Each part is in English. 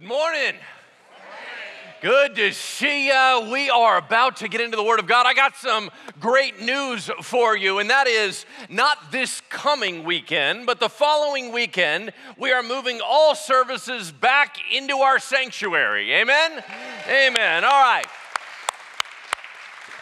Good morning. Good to see you. We are about to get into the Word of God. I got some great news for you, and that is not this coming weekend, but the following weekend, we are moving all services back into our sanctuary. Amen? Amen. All right.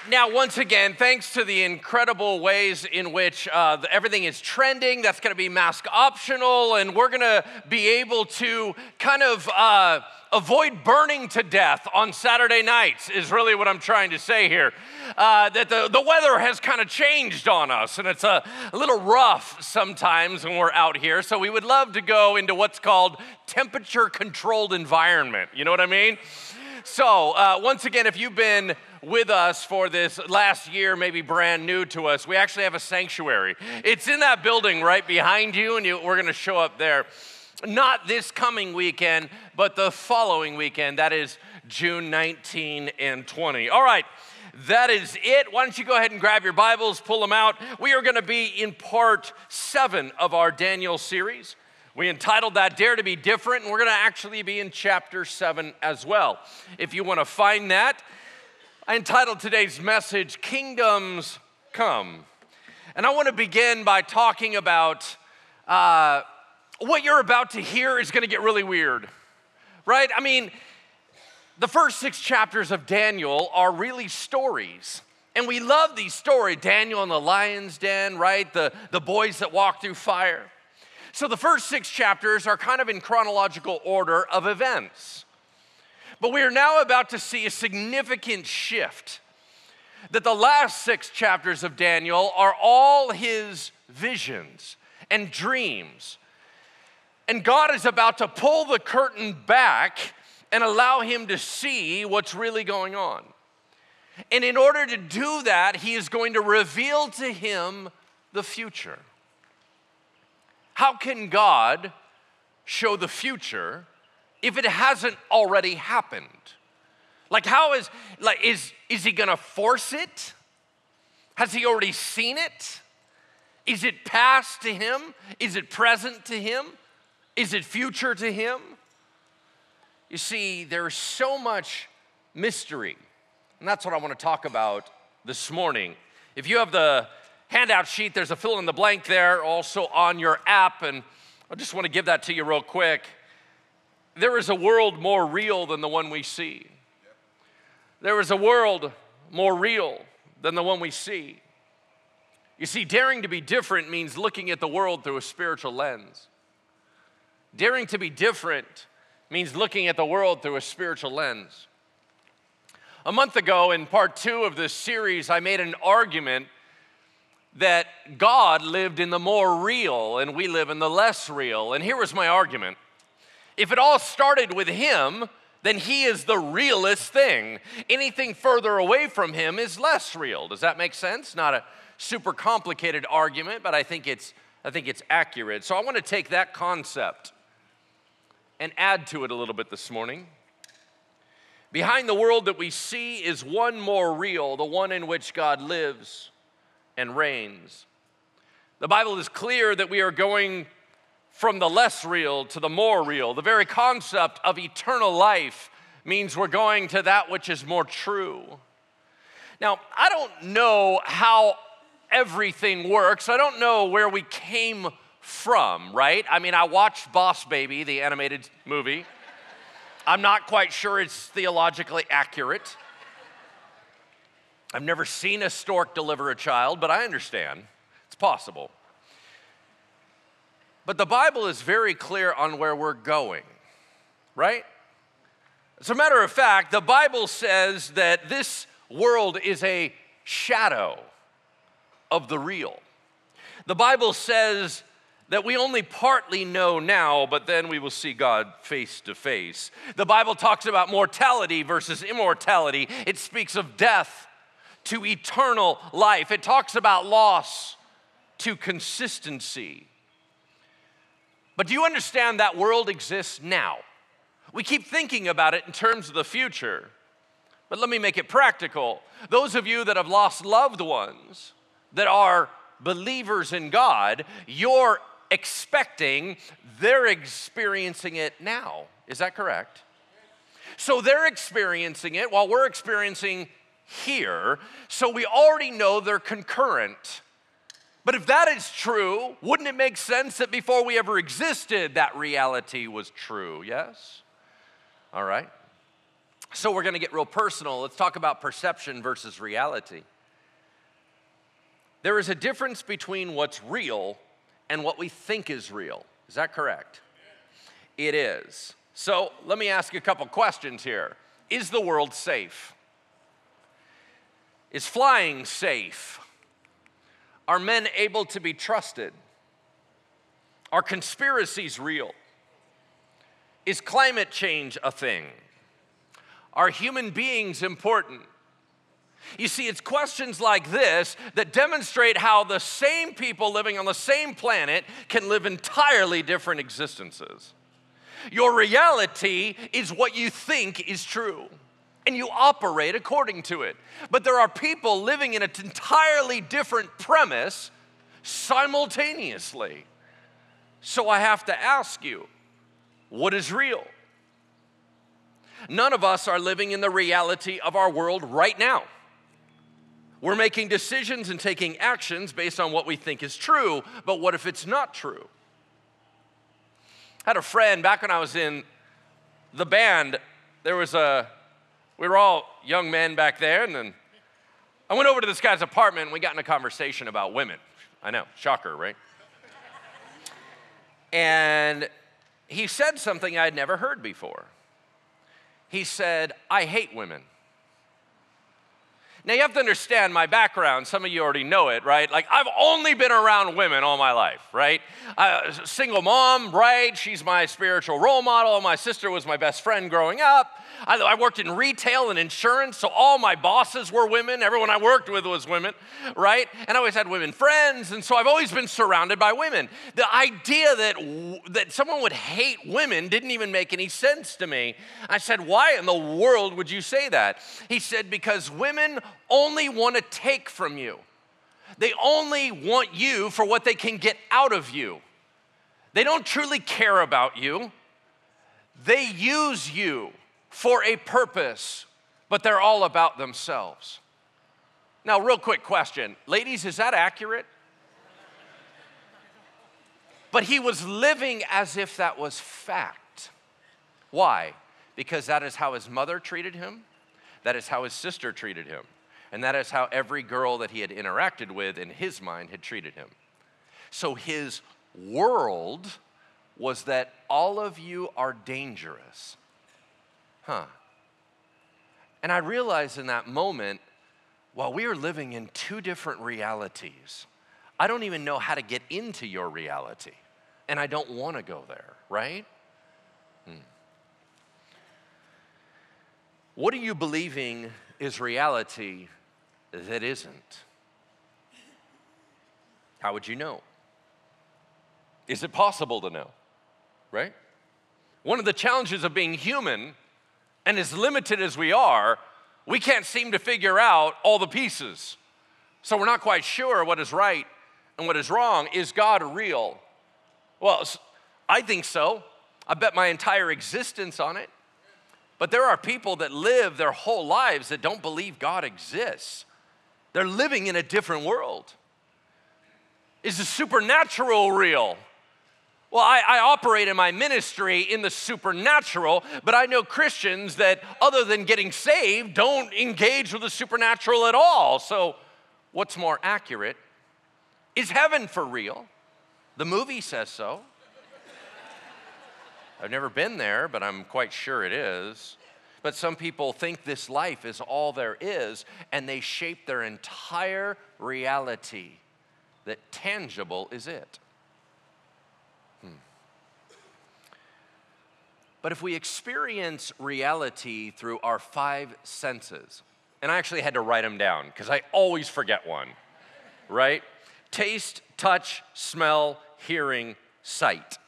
Now, once again, thanks to the incredible ways in which uh, everything is trending, that's going to be mask optional, and we're going to be able to kind of uh, avoid burning to death on Saturday nights, is really what I'm trying to say here. Uh, that the, the weather has kind of changed on us, and it's a, a little rough sometimes when we're out here. So, we would love to go into what's called temperature controlled environment. You know what I mean? So, uh, once again, if you've been with us for this last year, maybe brand new to us, we actually have a sanctuary. It's in that building right behind you, and you, we're going to show up there. Not this coming weekend, but the following weekend. That is June 19 and 20. All right. That is it. Why don't you go ahead and grab your Bibles, pull them out. We are going to be in part seven of our Daniel series. We entitled that Dare to Be Different, and we're going to actually be in chapter 7 as well. If you want to find that, I entitled today's message, Kingdoms Come. And I want to begin by talking about uh, what you're about to hear is going to get really weird, right? I mean, the first six chapters of Daniel are really stories. And we love these stories Daniel in the lion's den, right? The, the boys that walk through fire. So the first six chapters are kind of in chronological order of events. But we are now about to see a significant shift. That the last six chapters of Daniel are all his visions and dreams. And God is about to pull the curtain back and allow him to see what's really going on. And in order to do that, he is going to reveal to him the future. How can God show the future if it hasn't already happened? Like, how is, like, is, is he gonna force it? Has he already seen it? Is it past to him? Is it present to him? Is it future to him? You see, there's so much mystery, and that's what I wanna talk about this morning. If you have the handout sheet, there's a fill in the blank there also on your app. And I just want to give that to you real quick. There is a world more real than the one we see. There is a world more real than the one we see. You see, daring to be different means looking at the world through a spiritual lens. Daring to be different means looking at the world through a spiritual lens. A month ago, in part two of this series, I made an argument that God lived in the more real and we live in the less real. And here was my argument if it all started with Him, then He is the realest thing. Anything further away from Him is less real. Does that make sense? Not a super complicated argument, but I think it's, I think it's accurate. So I want to take that concept and add to it a little bit this morning. Behind the world that we see is one more real, the one in which God lives and reigns. The Bible is clear that we are going from the less real to the more real. The very concept of eternal life means we're going to that which is more true. Now, I don't know how everything works. I don't know where we came from, right? I mean, I watched Boss Baby, the animated movie. I'm not quite sure it's theologically accurate. I've never seen a stork deliver a child, but I understand. It's possible. But the Bible is very clear on where we're going, right? As a matter of fact, the Bible says that this world is a shadow of the real. The Bible says that we only partly know now, but then we will see God face to face. The Bible talks about mortality versus immortality, it speaks of death to eternal life. It talks about loss to consistency. But do you understand that world exists now? We keep thinking about it in terms of the future. But let me make it practical. Those of you that have lost loved ones that are believers in God, you're expecting they're experiencing it now. Is that correct? So they're experiencing it while we're experiencing here. So we already know they're concurrent. But if that is true, wouldn't it make sense that before we ever existed, that reality was true? Yes? All right. So we're going to get real personal. Let's talk about perception versus reality. There is a difference between what's real and what we think is real. Is that correct? It is. So let me ask you a couple questions here. Is the world safe? Is flying safe? Are men able to be trusted? Are conspiracies real? Is climate change a thing? Are human beings important? You see, it's questions like this that demonstrate how the same people living on the same planet can live entirely different existences. Your reality is what you think is true, and you operate according to it. But there are people living in an entirely different premise simultaneously. So I have to ask you what is real? None of us are living in the reality of our world right now. We're making decisions and taking actions based on what we think is true, but what if it's not true? I had a friend back when I was in the band, there was a, we were all young men back there, and then I went over to this guy's apartment and we got in a conversation about women. I know, shocker, right? and he said something I'd never heard before. He said, I hate women. Now, you have to understand my background. Some of you already know it, right? Like, I've only been around women all my life, right? Uh, single mom, right? She's my spiritual role model. My sister was my best friend growing up. I, I, worked in retail and insurance, so all my bosses were women. Everyone I worked with was women, right? And I always had women friends, and so I've always been surrounded by women. The idea that, that someone would hate women didn't even make any sense to me. I said, Why in the world would you say that? He said, Because women only want to take from you. They only want you for what they can get out of you. They don't truly care about you. They use you for a purpose, but they're all about themselves. Now, real quick question ladies, is that accurate? But he was living as if that was fact. Why? Because that is how his mother treated him, that is how his sister treated him, and that is how every girl that he had interacted with in his mind had treated him. So his world was that all of you are dangerous. Huh. And I realized in that moment, while we are living in two different realities, I don't even know how to get into your reality. And I don't want to go there, right? Hmm. What are you believing is reality that isn't? How would you know? Is it possible to know? Right? One of the challenges of being human, and as limited as we are, we can't seem to figure out all the pieces. So we're not quite sure what is right and what is wrong. Is God real? Well, I think so. I bet my entire existence on it. But there are people that live their whole lives that don't believe God exists. They're living in a different world. Is the supernatural real? Well, I, I, operate in my ministry in the supernatural, but I know Christians that, other than getting saved, don't engage with the supernatural at all. So, what's more accurate? Is heaven for real? The movie says so. I've never been there, but I'm quite sure it is. But some people think this life is all there is, and they shape their entire reality that tangible is it. Hmm. But if we experience reality through our five senses, and I actually had to write them down because I always forget one, right? Taste, touch, smell, hearing, sight.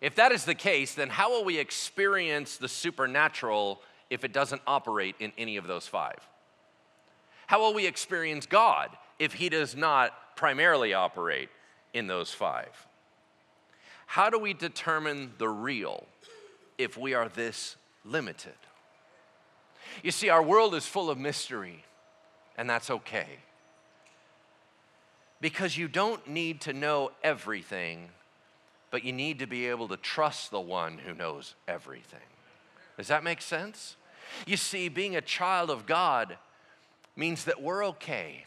If that is the case, then how will we experience the supernatural if it doesn't operate in any of those five? How will we experience God if He does not primarily operate in those five? How do we determine the real if we are this limited. You see, our world is full of mystery, and that's okay. Because you don't need to know everything, but you need to be able to trust the one who knows everything. Does that make sense? You see, being a child of God means that we're okay.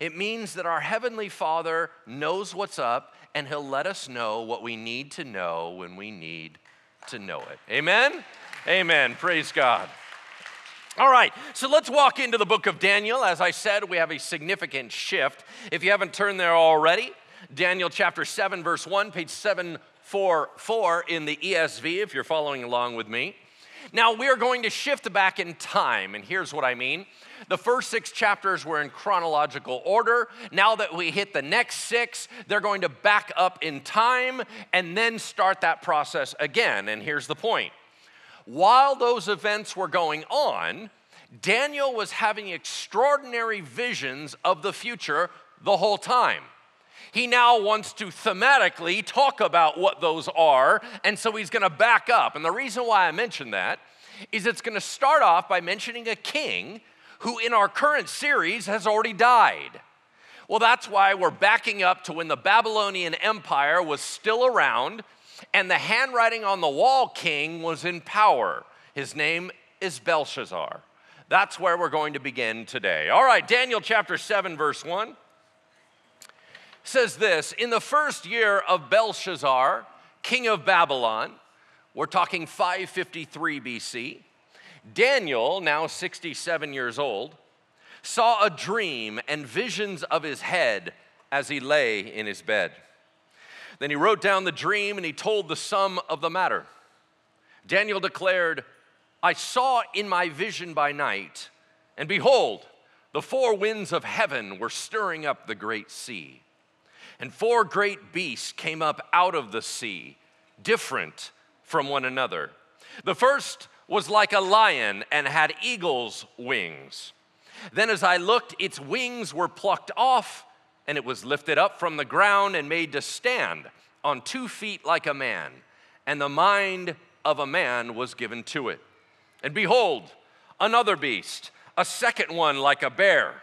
It means that our Heavenly Father knows what's up and He'll let us know what we need to know when we need to know it. Amen? Amen. Praise God. All right, so let's walk into the book of Daniel. As I said, we have a significant shift. If you haven't turned there already, Daniel chapter 7, verse 1, page 744 in the ESV, if you're following along with me. Now, we are going to shift back in time, and here's what I mean. The first six chapters were in chronological order. Now that we hit the next six, they're going to back up in time and then start that process again. And here's the point while those events were going on, Daniel was having extraordinary visions of the future the whole time. He now wants to thematically talk about what those are, and so he's gonna back up. And the reason why I mention that is it's gonna start off by mentioning a king who, in our current series, has already died. Well, that's why we're backing up to when the Babylonian Empire was still around and the handwriting on the wall king was in power. His name is Belshazzar. That's where we're going to begin today. All right, Daniel chapter 7, verse 1 says this In the first year of Belshazzar, king of Babylon, we're talking 553 BC, Daniel, now 67 years old, saw a dream and visions of his head as he lay in his bed. Then he wrote down the dream and he told the sum of the matter. Daniel declared, I saw in my vision by night, and behold, the four winds of heaven were stirring up the great sea. And four great beasts came up out of the sea, different from one another. The first was like a lion and had eagle's wings. Then, as I looked, its wings were plucked off and it was lifted up from the ground and made to stand on two feet like a man, and the mind of a man was given to it. And behold, another beast, a second one like a bear.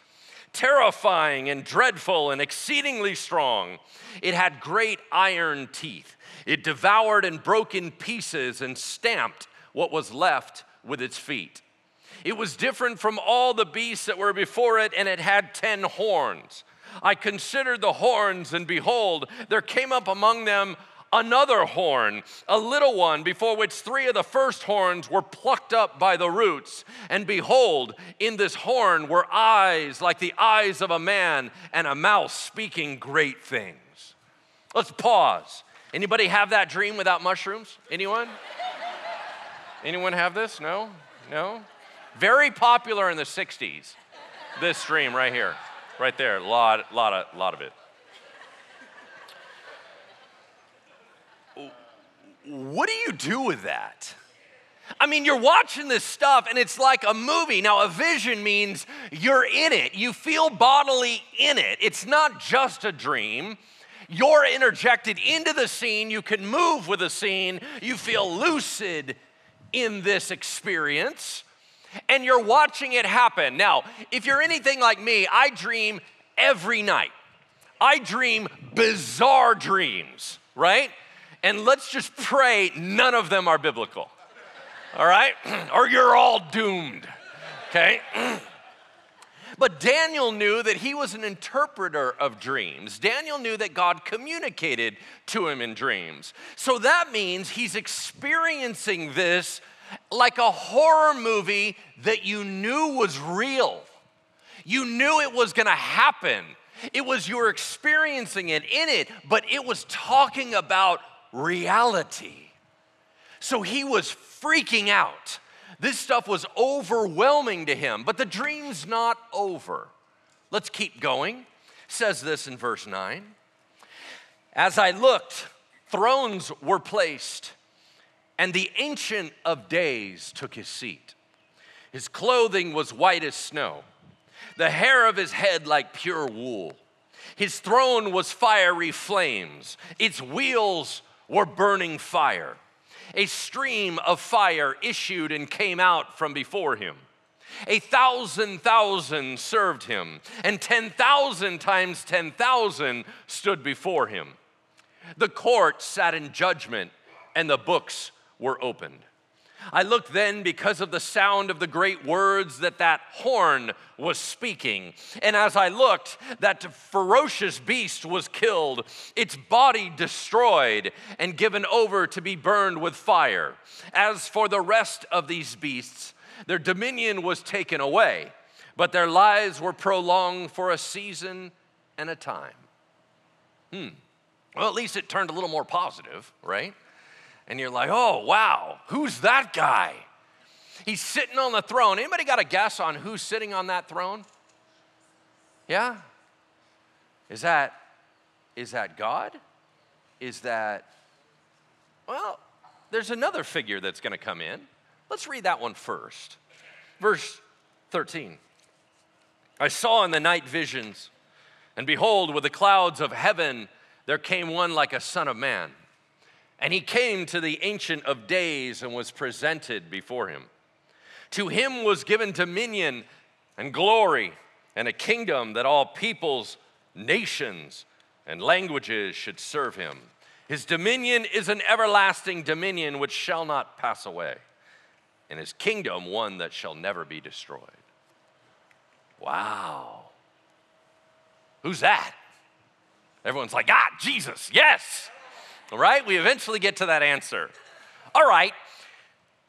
terrifying and dreadful and exceedingly strong. It had great iron teeth. It devoured and broke in pieces and stamped what was left with its feet. It was different from all the beasts that were before it, and it had ten horns. I considered the horns, and behold, there came up among them another horn, a little one, before which three of the first horns were plucked up by the roots. And behold, in this horn were eyes like the eyes of a man, and a mouth speaking great things. Let's pause. Anybody have that dream without mushrooms? Anyone? Anyone have this? No? No? Very popular in the 60s, this dream right here. Right there, a lot, lot, lot of it. What do you do with that? I mean, you're watching this stuff and it's like a movie. Now, a vision means you're in it, you feel bodily in it. It's not just a dream. You're interjected into the scene, you can move with the scene, you feel lucid in this experience and you're watching it happen. Now, if you're anything like me, I dream every night. I dream bizarre dreams, right? And let's just pray none of them are biblical, all right? or you're all doomed, okay? But Daniel knew that he was an interpreter of dreams. Daniel knew that God communicated to him in dreams. So that means he's experiencing this like a horror movie that you knew was real. You knew it was gonna happen. It was you were experiencing it in it, but it was talking about reality. So he was freaking out. This stuff was overwhelming to him, but the dream's not over. Let's keep going. Says this in verse 9. As I looked, thrones were placed, and the Ancient of Days took his seat. His clothing was white as snow, the hair of his head like pure wool. His throne was fiery flames, its wheels were burning fire. A stream of fire issued and came out from before him. A thousand thousand served him, and 10,000 times 10,000 stood before him. The court sat in judgment, and the books were opened. I looked then because of the sound of the great words that that horn was speaking. And as I looked, that ferocious beast was killed, its body destroyed and given over to be burned with fire. As for the rest of these beasts, their dominion was taken away, but their lives were prolonged for a season and a time. Hmm. Well, at least it turned a little more positive, right? And you're like, oh, wow, who's that guy? He's sitting on the throne. Anybody got a guess on who's sitting on that throne? Yeah? Is that is that God? Is that well, there's another figure that's going to come in. Let's read that one first. Verse 13. I saw in the night visions, and behold, with the clouds of heaven there came one like a son of man. And he came to the Ancient of Days and was presented before him. To him was given dominion and glory and a kingdom that all peoples, nations, and languages should serve him. His dominion is an everlasting dominion which shall not pass away, and his kingdom one that shall never be destroyed. Wow. Who's that? Everyone's like, ah, Jesus, yes. Right, we eventually get to that answer. All right,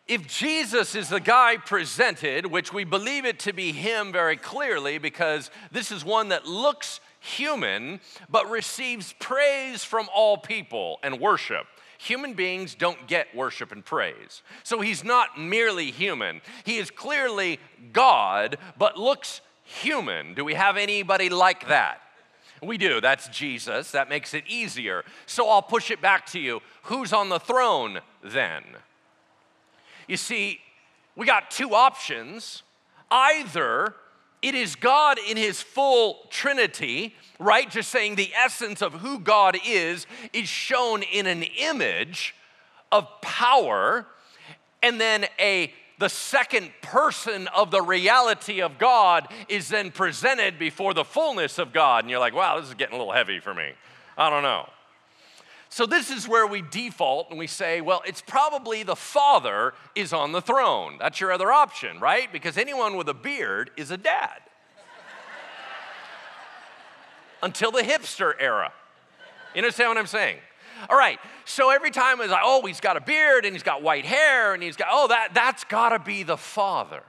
if Jesus is the guy presented, which we believe it to be him very clearly because this is one that looks human but receives praise from all people and worship. Human beings don't get worship and praise. So he's not merely human. He is clearly God but looks human. Do we have anybody like that? We do. That's Jesus. That makes it easier. So I'll push it back to you. Who's on the throne then? You see, we got two options. Either it is God in his full Trinity, right? Just saying the essence of who God is is shown in an image of power, and then a the second person of the reality of God is then presented before the fullness of God. And you're like, wow, this is getting a little heavy for me. I don't know. So, this is where we default and we say, well, it's probably the Father is on the throne. That's your other option, right? Because anyone with a beard is a dad. Until the hipster era. You understand what I'm saying? All right, so every time it's like, oh, he's got a beard and he's got white hair and he's got, oh, that, that's gotta be the father.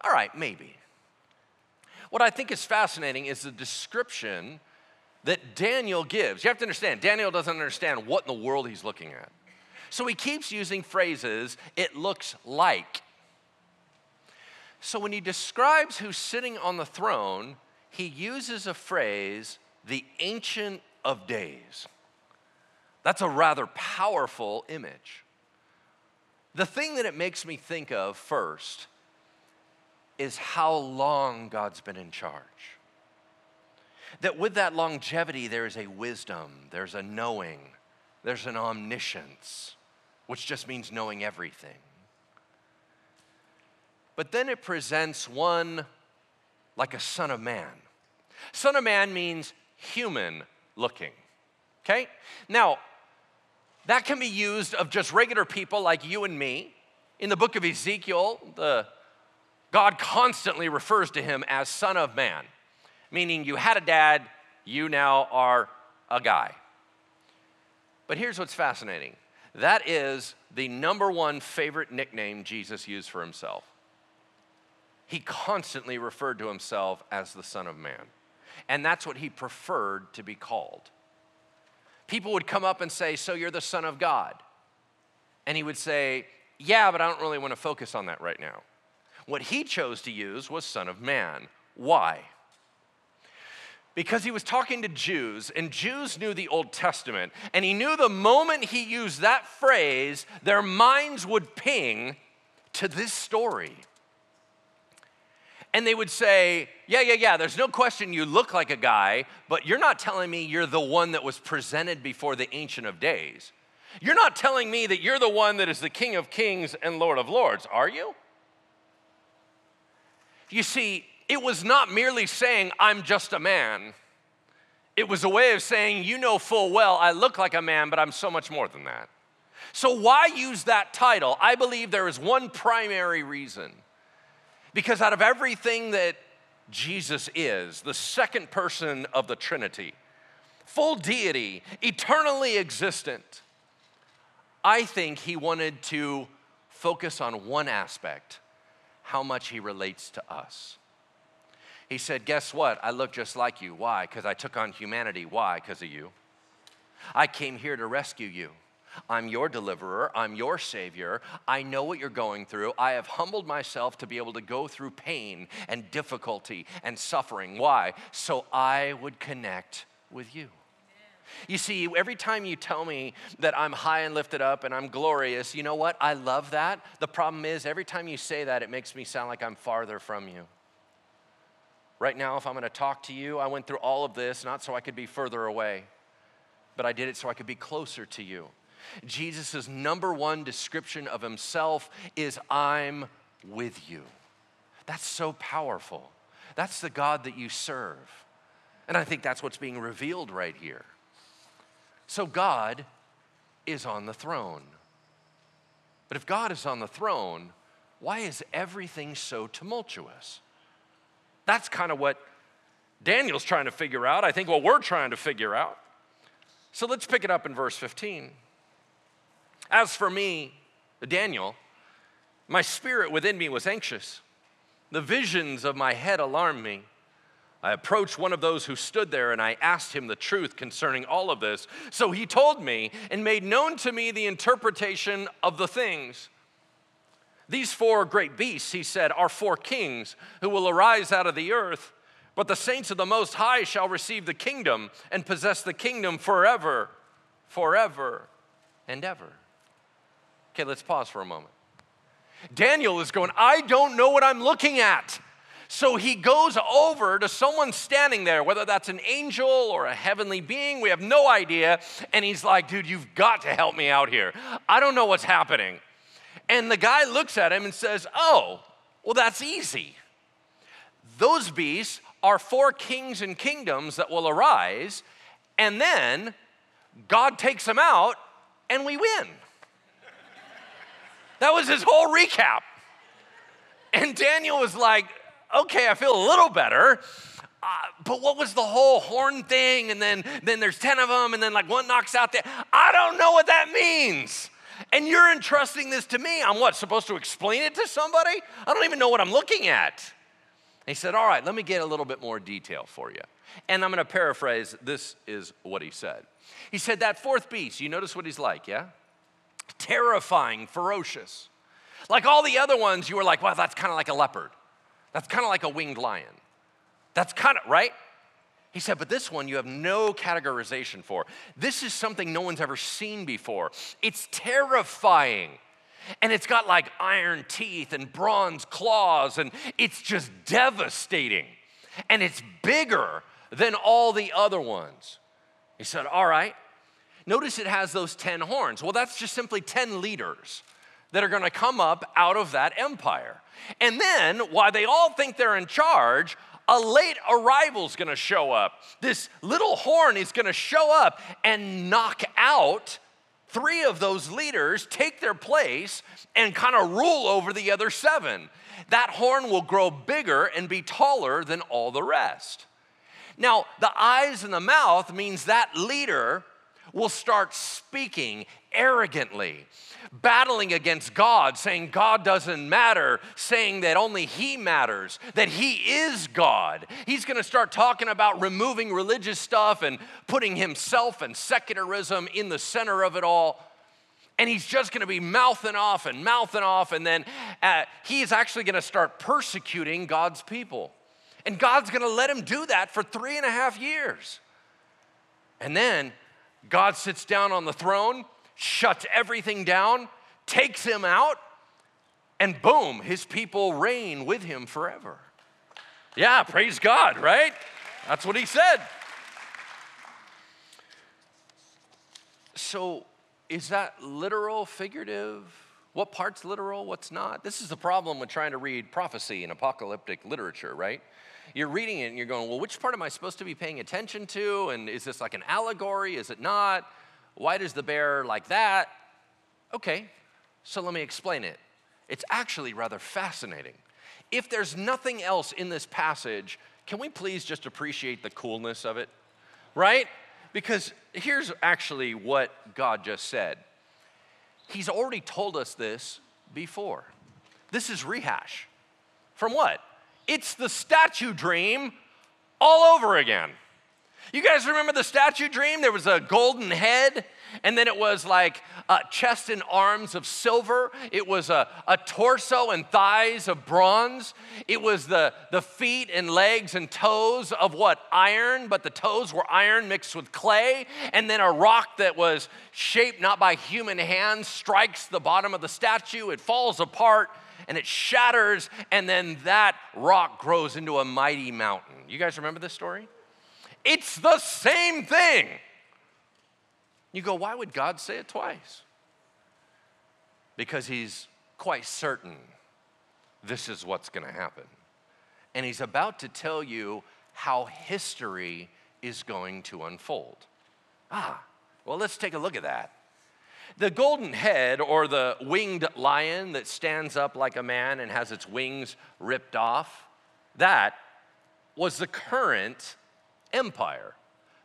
All right, maybe. What I think is fascinating is the description that Daniel gives. You have to understand, Daniel doesn't understand what in the world he's looking at. So he keeps using phrases, it looks like. So when he describes who's sitting on the throne, he uses a phrase, the Ancient of Days. That's a rather powerful image. The thing that it makes me think of first is how long God's been in charge. That with that longevity, there is a wisdom, there's a knowing, there's an omniscience, which just means knowing everything. But then it presents one like a son of man. Son of man means human looking. Okay? Now, that can be used of just regular people like you and me. In the book of Ezekiel, the, God constantly refers to him as Son of Man, meaning you had a dad, you now are a guy. But here's what's fascinating that is the number one favorite nickname Jesus used for himself. He constantly referred to himself as the Son of Man, and that's what he preferred to be called people would come up and say, So you're the Son of God? And he would say, Yeah, but I don't really want to focus on that right now. What he chose to use was Son of Man. Why? Because he was talking to Jews, and Jews knew the Old Testament, and he knew the moment he used that phrase, their minds would ping to this story. And they would say, Yeah, yeah, yeah, there's no question you look like a guy, but you're not telling me you're the one that was presented before the Ancient of Days. You're not telling me that you're the one that is the King of Kings and Lord of Lords, are you? You see, it was not merely saying, I'm just a man. It was a way of saying, You know full well I look like a man, but I'm so much more than that. So, why use that title? I believe there is one primary reason. Because out of everything that Jesus is, the second person of the Trinity, full deity, eternally existent, I think he wanted to focus on one aspect how much he relates to us. He said, Guess what? I look just like you. Why? Because I took on humanity. Why? Because of you. I came here to rescue you. I'm your deliverer. I'm your savior. I know what you're going through. I have humbled myself to be able to go through pain and difficulty and suffering. Why? So I would connect with you. You see, every time you tell me that I'm high and lifted up and I'm glorious, you know what? I love that. The problem is, every time you say that, it makes me sound like I'm farther from you. Right now, if I'm gonna talk to you, I went through all of this not so I could be further away, but I did it so I could be closer to you. Jesus' number one description of himself is, I'm with you. That's so powerful. That's the God that you serve. And I think that's what's being revealed right here. So God is on the throne. But if God is on the throne, why is everything so tumultuous? That's kind of what Daniel's trying to figure out. I think what we're trying to figure out. So let's pick it up in verse 15. As for me, Daniel, my spirit within me was anxious. The visions of my head alarmed me. I approached one of those who stood there and I asked him the truth concerning all of this. So he told me and made known to me the interpretation of the things. These four great beasts, he said, are four kings who will arise out of the earth, but the saints of the Most High shall receive the kingdom and possess the kingdom forever, forever, and ever. Okay, let's pause for a moment. Daniel is going, I don't know what I'm looking at. So he goes over to someone standing there, whether that's an angel or a heavenly being, we have no idea. And he's like, dude, you've got to help me out here. I don't know what's happening. And the guy looks at him and says, oh, well, that's easy. Those beasts are four kings and kingdoms that will arise, and then God takes them out and we win. That was his whole recap. And Daniel was like, okay, I feel a little better. Uh, but what was the whole horn thing? And then, then there's 10 of them, and then like one knocks out there. I don't know what that means. And you're entrusting this to me. I'm what, supposed to explain it to somebody? I don't even know what I'm looking at. he said, All right, let me get a little bit more detail for you. And I'm going to paraphrase this is what he said. He said, That fourth beast, you notice what he's like, yeah? Terrifying, ferocious. Like all the other ones, you were like, wow, that's kind of like a leopard. That's kind of like a winged lion. That's kind of, right? He said, but this one you have no categorization for. This is something no one's ever seen before. It's terrifying. And it's got like iron teeth and bronze claws, and it's just devastating. And it's bigger than all the other ones. He said, All right. Notice it has those 10 horns. Well, that's just simply 10 leaders that are gonna come up out of that empire. And then, while they all think they're in charge, a late arrival is gonna show up. This little horn is gonna show up and knock out three of those leaders, take their place, and kind of rule over the other seven. That horn will grow bigger and be taller than all the rest. Now, the eyes and the mouth means that leader will start speaking arrogantly battling against God, saying God doesn't matter, saying that only He matters, that He is God. He's gonna start talking about removing religious stuff and putting Himself and secularism in the center of it all. And he's just gonna be mouthing off and mouthing off, and then uh, he's actually gonna start persecuting God's people. And God's gonna let him do that for three and a half years. And then God sits down on the throne, shuts everything down, takes him out, and boom, his people reign with him forever. Yeah, praise God, right? That's what he said. So, is that literal, figurative? What part's literal, what's not? This is the problem with trying to read prophecy and apocalyptic literature, right? You're reading it and you're going, well, which part am I supposed to be paying attention to? And is this like an allegory? Is it not? Why does the bear like that? Okay, so let me explain it. It's actually rather fascinating. If there's nothing else in this passage, can we please just appreciate the coolness of it? Right? Because here's actually what God just said He's already told us this before. This is rehash. From what? It's the statue dream all over again. You guys remember the statue dream? There was a golden head, and then it was like a chest and arms of silver. It was a, a torso and thighs of bronze. It was the, the feet and legs and toes of what? Iron, but the toes were iron mixed with clay. And then a rock that was shaped not by human hands strikes the bottom of the statue. It falls apart and it shatters, and then that rock grows into a mighty mountain. You guys remember this story? It's the same thing. You go, why would God say it twice? Because he's quite certain this is what's going to happen. And he's about to tell you how history is going to unfold. Ah, well, let's take a look at that. The golden head, or the winged lion that stands up like a man and has its wings ripped off, that was the current empire.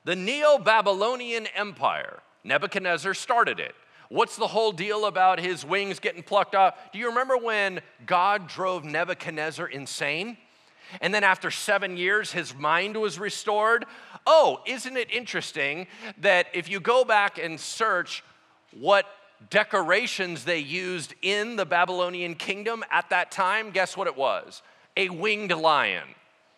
The Neo Babylonian Empire. Nebuchadnezzar started it. What's the whole deal about his wings getting plucked off? Do you remember when God drove Nebuchadnezzar insane? And then after seven years, his mind was restored. Oh, isn't it interesting that if you go back and search what decorations they used in the Babylonian kingdom at that time, guess what it was? A winged lion.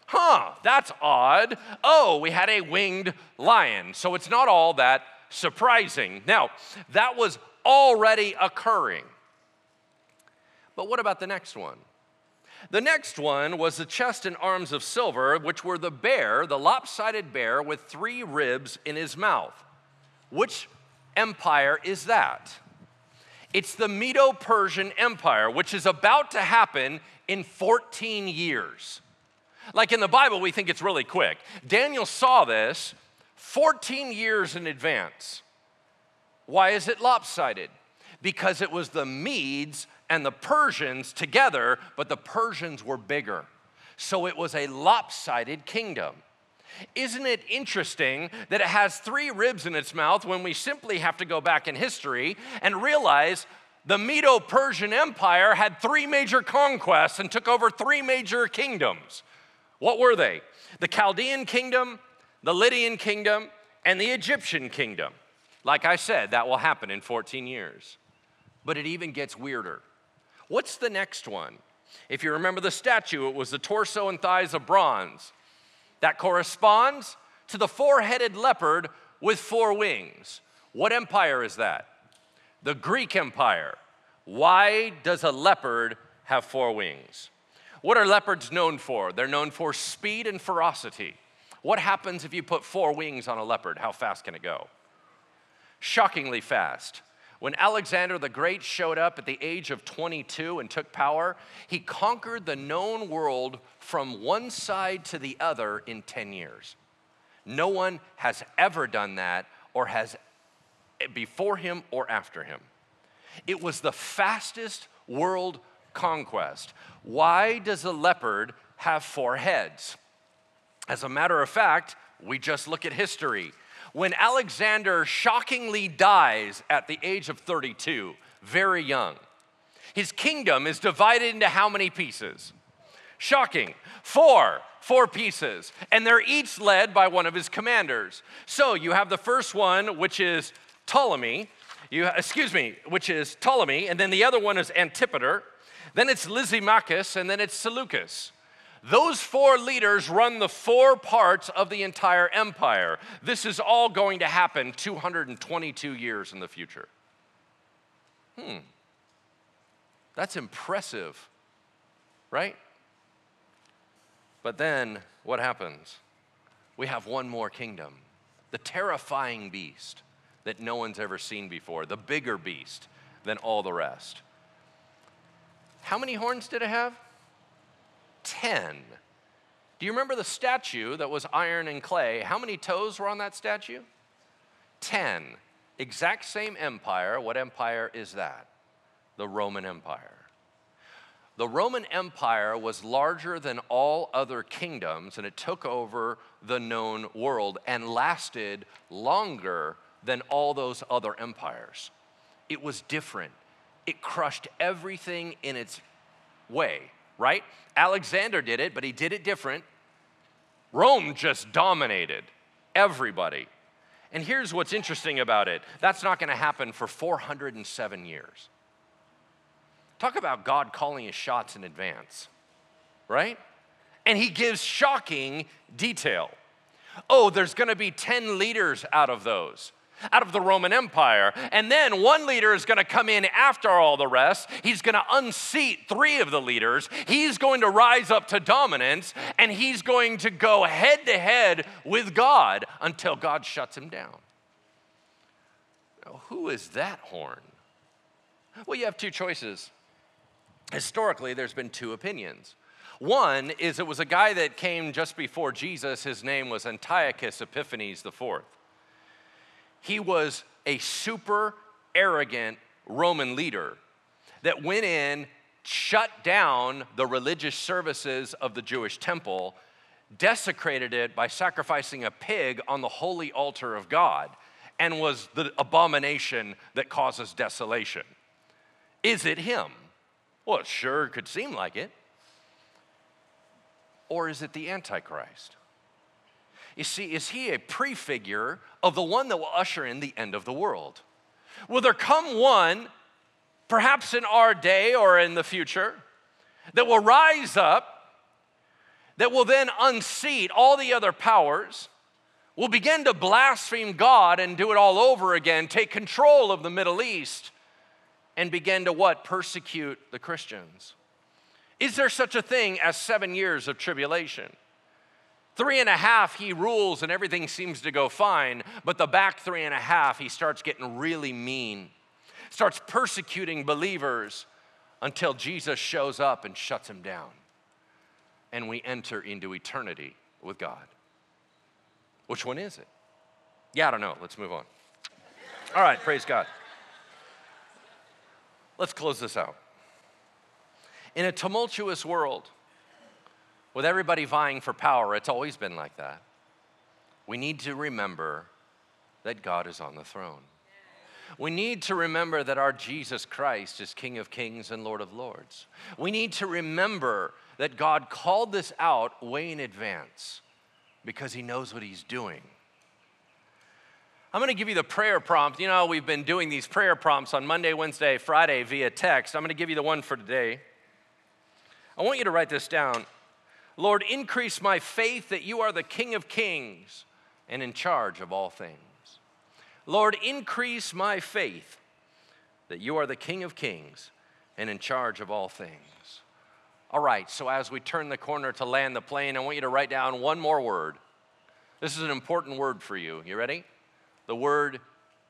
Huh, that's odd. Oh, we had a winged lion. So it's not all that surprising. Now, that was already occurring. But what about the next one? The next one was the chest and arms of silver, which were the bear, the lopsided bear with three ribs in his mouth. Which empire is that? It's the Medo Persian Empire, which is about to happen in 14 years. Like in the Bible, we think it's really quick. Daniel saw this 14 years in advance. Why is it lopsided? Because it was the Medes and the Persians together, but the Persians were bigger. So it was a lopsided kingdom. Isn't it interesting that it has three ribs in its mouth when we simply have to go back in history and realize the Medo Persian Empire had three major conquests and took over three major kingdoms? What were they? The Chaldean kingdom, the Lydian kingdom, and the Egyptian kingdom. Like I said, that will happen in 14 years. But it even gets weirder. What's the next one? If you remember the statue, it was the torso and thighs of bronze. That corresponds to the four headed leopard with four wings. What empire is that? The Greek Empire. Why does a leopard have four wings? What are leopards known for? They're known for speed and ferocity. What happens if you put four wings on a leopard? How fast can it go? Shockingly fast. When Alexander the Great showed up at the age of 22 and took power, he conquered the known world from one side to the other in 10 years. No one has ever done that or has before him or after him. It was the fastest world conquest. Why does a leopard have four heads? As a matter of fact, we just look at history. When Alexander shockingly dies at the age of 32, very young, his kingdom is divided into how many pieces? Shocking. Four. Four pieces. And they're each led by one of his commanders. So you have the first one, which is Ptolemy. You, excuse me, which is Ptolemy, and then the other one is Antipater. Then it's Lysimachus, and then it's Seleucus. Those four leaders run the four parts of the entire empire. This is all going to happen 222 years in the future. Hmm. That's impressive, right? But then what happens? We have one more kingdom the terrifying beast that no one's ever seen before, the bigger beast than all the rest. How many horns did it have? Ten. Do you remember the statue that was iron and clay? How many toes were on that statue? Ten. Exact same empire. What empire is that? The Roman Empire. The Roman Empire was larger than all other kingdoms, and it took over the known world and lasted longer than all those other empires. It was different. It crushed everything in its way, right? Alexander did it, but he did it different. Rome just dominated everybody. And here's what's interesting about it that's not going to happen for 407 years. Talk about God calling his shots in advance, right? And he gives shocking detail. Oh, there's gonna be 10 leaders out of those out of the Roman Empire. And then one leader is going to come in after all the rest. He's going to unseat three of the leaders. He's going to rise up to dominance and he's going to go head to head with God until God shuts him down. Now, who is that horn? Well, you have two choices historically, there's been two opinions. One is it was a guy that came just before Jesus. His name was Antiochus Epiphanes IV. He was a super arrogant Roman leader that went in, shut down the religious services of the Jewish temple, desecrated it by sacrificing a pig on the holy altar of God, and was the abomination that causes desolation. Is it him? Well, it sure could seem like it. Or is it the Antichrist? You see, is he a prefigure of the one that will usher in the end of the world? Will there come one, perhaps in our day or in the future, that will rise up, that will then unseat all the other powers, will begin to blaspheme God and do it all over again, take control of the Middle East, and begin to what? Persecute the Christians. Is there such a thing as seven years of tribulation? Three and a half, he rules and everything seems to go fine, but the back three and a half, he starts getting really mean, starts persecuting believers until Jesus shows up and shuts him down. And we enter into eternity with God. Which one is it? Yeah, I don't know. Let's move on. All right, praise God. Let's close this out. In a tumultuous world, with everybody vying for power, it's always been like that. We need to remember that God is on the throne. We need to remember that our Jesus Christ is King of Kings and Lord of Lords. We need to remember that God called this out way in advance because He knows what He's doing. I'm going to give you the prayer prompt. You know, we've been doing these prayer prompts on Monday, Wednesday, Friday via text. I'm going to give you the one for today. I want you to write this down. Lord, increase my faith that you are the King of kings and in charge of all things. Lord, increase my faith that you are the King of kings and in charge of all things. All right, so as we turn the corner to land the plane, I want you to write down one more word. This is an important word for you. You ready? The word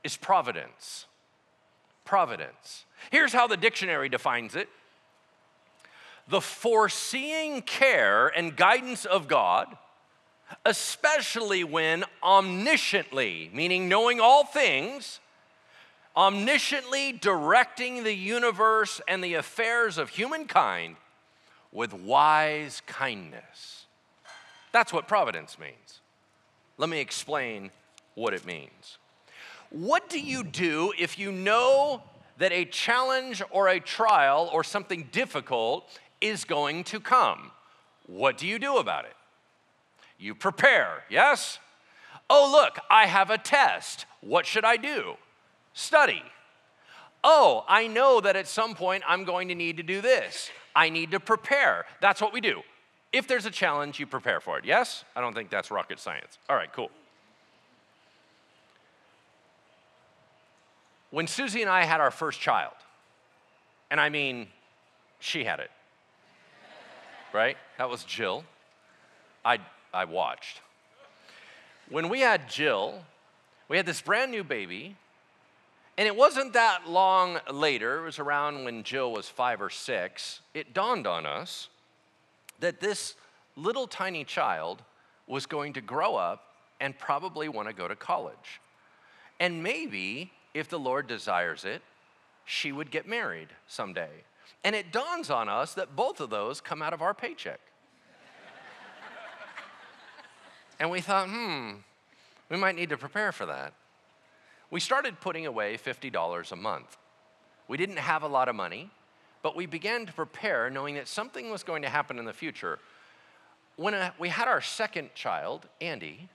is providence. Providence. Here's how the dictionary defines it the foreseeing care and guidance of God, especially when omnisciently, meaning knowing all things, omnisciently directing the universe and the affairs of humankind with wise kindness. That's what providence means. Let me explain what it means. What do you do if you know that a challenge or a trial or something difficult is going to come? What do you do about it? You prepare, yes? Oh, look, I have a test. What should I do? Study. Oh, I know that at some point I'm going to need to do this. I need to prepare. That's what we do. If there's a challenge, you prepare for it. Yes? I don't think that's rocket science. All right, cool. When Susie and I had our first child, and I mean, she had it, right? That was Jill. I, I watched. When we had Jill, we had this brand new baby, and it wasn't that long later, it was around when Jill was five or six, it dawned on us that this little tiny child was going to grow up and probably want to go to college. And maybe, if the Lord desires it, she would get married someday. And it dawns on us that both of those come out of our paycheck. and we thought, hmm, we might need to prepare for that. We started putting away $50 a month. We didn't have a lot of money, but we began to prepare knowing that something was going to happen in the future. When uh, we had our second child, Andy,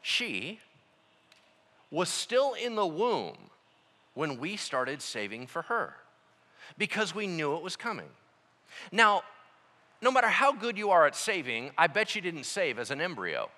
she was still in the womb when we started saving for her because we knew it was coming. Now, no matter how good you are at saving, I bet you didn't save as an embryo.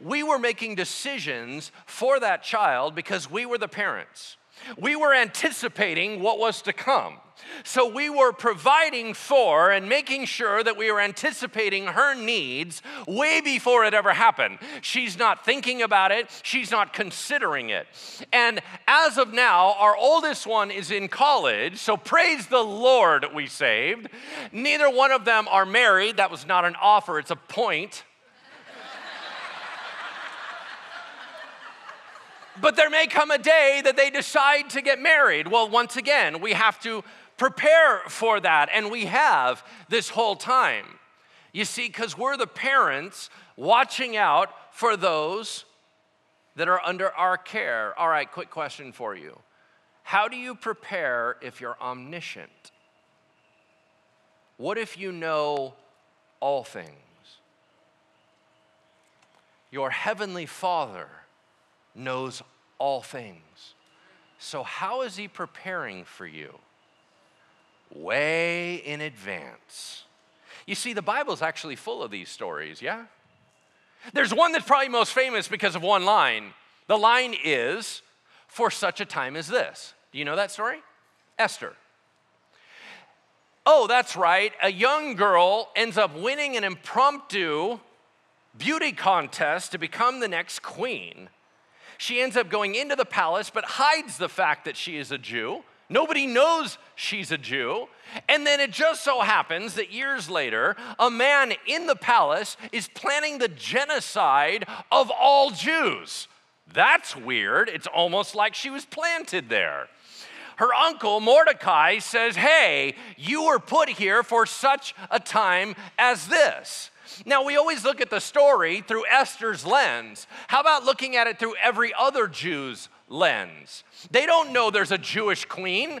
We were making decisions for that child because we were the parents. We were anticipating what was to come. So we were providing for and making sure that we were anticipating her needs way before it ever happened. She's not thinking about it, she's not considering it. And as of now, our oldest one is in college, so praise the Lord we saved. Neither one of them are married. That was not an offer, it's a point. But there may come a day that they decide to get married. Well, once again, we have to prepare for that, and we have this whole time. You see, because we're the parents watching out for those that are under our care. All right, quick question for you How do you prepare if you're omniscient? What if you know all things? Your heavenly Father knows all things. So, how is He preparing for you? Way in advance. You see, the Bible is actually full of these stories, yeah? There's one that's probably most famous because of one line. The line is, For such a time as this. Do you know that story? Esther. Oh, that's right. A young girl ends up winning an impromptu beauty contest to become the next queen. She ends up going into the palace, but hides the fact that she is a Jew. Nobody knows she's a Jew. And then it just so happens that years later, a man in the palace is planning the genocide of all Jews. That's weird. It's almost like she was planted there. Her uncle, Mordecai, says, Hey, you were put here for such a time as this. Now, we always look at the story through Esther's lens. How about looking at it through every other Jew's lens? They don't know there's a Jewish queen,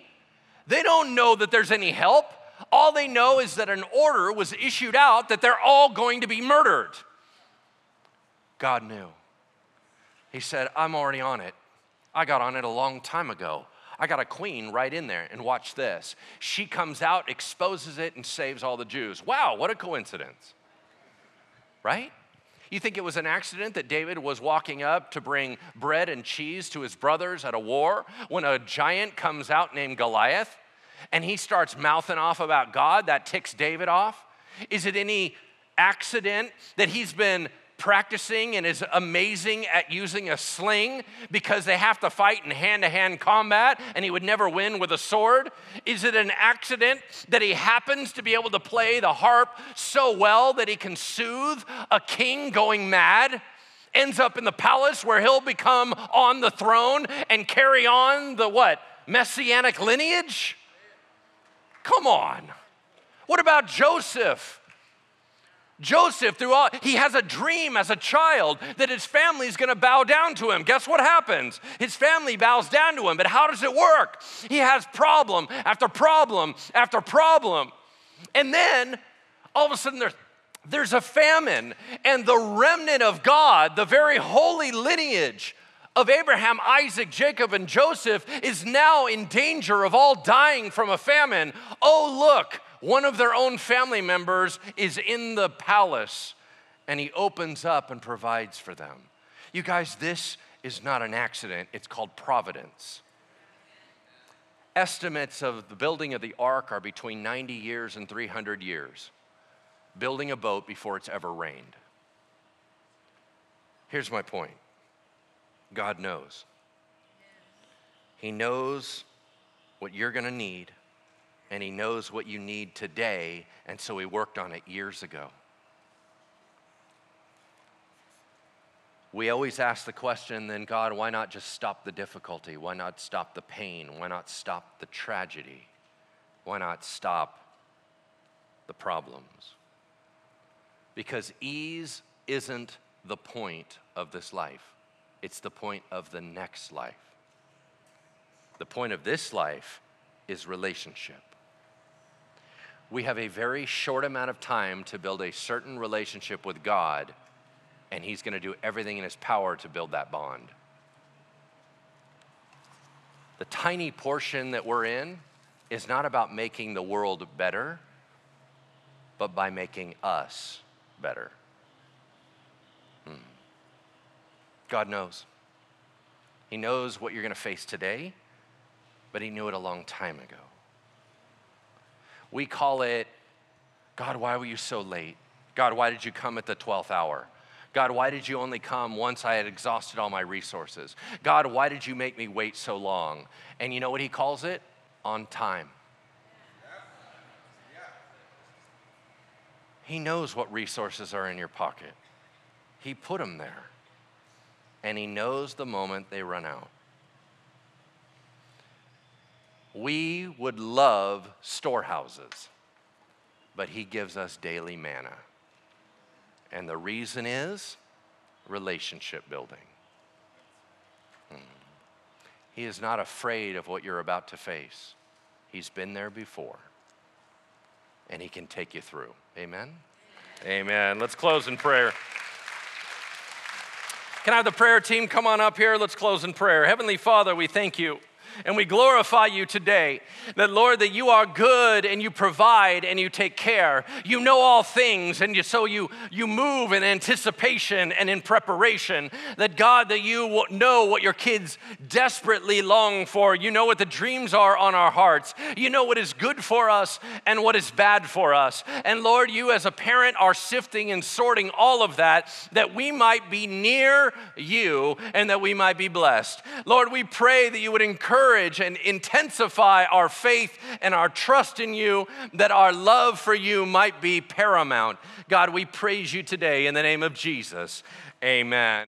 they don't know that there's any help. All they know is that an order was issued out that they're all going to be murdered. God knew. He said, I'm already on it. I got on it a long time ago. I got a queen right in there, and watch this. She comes out, exposes it, and saves all the Jews. Wow, what a coincidence right? You think it was an accident that David was walking up to bring bread and cheese to his brothers at a war when a giant comes out named Goliath and he starts mouthing off about God? That ticks David off. Is it any accident that he's been practicing and is amazing at using a sling because they have to fight in hand to hand combat and he would never win with a sword? Is it an accident that he happens to be able to play the harp so well that he can soothe a king going mad? Ends up in the palace where he'll become on the throne and carry on the what? Messianic lineage? Come on. What about Joseph? Joseph, through all, he has a dream as a child that his family is going to bow down to him. Guess what happens? His family bows down to him. But how does it work? He has problem after problem after problem. And then all of a sudden there's, there's a famine, and the remnant of God, the very holy lineage of Abraham, Isaac, Jacob, and Joseph is now in danger of all dying from a famine. Oh, look, one of their own family members is in the palace, and he opens up and provides for them. You guys, this is not an accident, it's called providence. Estimates of the building of the ark are between 90 years and 300 years. Building a boat before it's ever rained. Here's my point God knows. He knows what you're going to need, and He knows what you need today, and so He worked on it years ago. We always ask the question then, God, why not just stop the difficulty? Why not stop the pain? Why not stop the tragedy? Why not stop the problems? Because ease isn't the point of this life, it's the point of the next life. The point of this life is relationship. We have a very short amount of time to build a certain relationship with God and He's going to do everything in His power to build that bond. The tiny portion that we're in is not about making the world better, but by making us better. Hmm. God knows. He knows what you're going to face today, but He knew it a long time ago. We call it, God, why were you so late? God, why did you come at the 12th hour? God, why did you only come once I had exhausted all my resources? God, why did you make me wait so long? And you know what he calls it? On time. He knows what resources are in your pocket. He put them there. And he knows the moment they run out. We would love storehouses, but he gives us daily manna. And the reason is relationship building. Hmm. He is not afraid of what you're about to face. He's been there before, and He can take you through. Amen? Amen. Let's close in prayer. Can I have the prayer team come on up here? Let's close in prayer. Heavenly Father, we thank you. And we glorify you today that, Lord, that you are good and you provide and you take care. You know all things, and you, so you, you move in anticipation and in preparation. That, God, that you know what your kids desperately long for. You know what the dreams are on our hearts. You know what is good for us and what is bad for us. And, Lord, you as a parent are sifting and sorting all of that, that we might be near you and that we might be blessed. Lord, we pray that you would encourage encourage and intensify our faith and our trust in you, that our love for you might be paramount. God, we praise you today in the name of Jesus. Amen.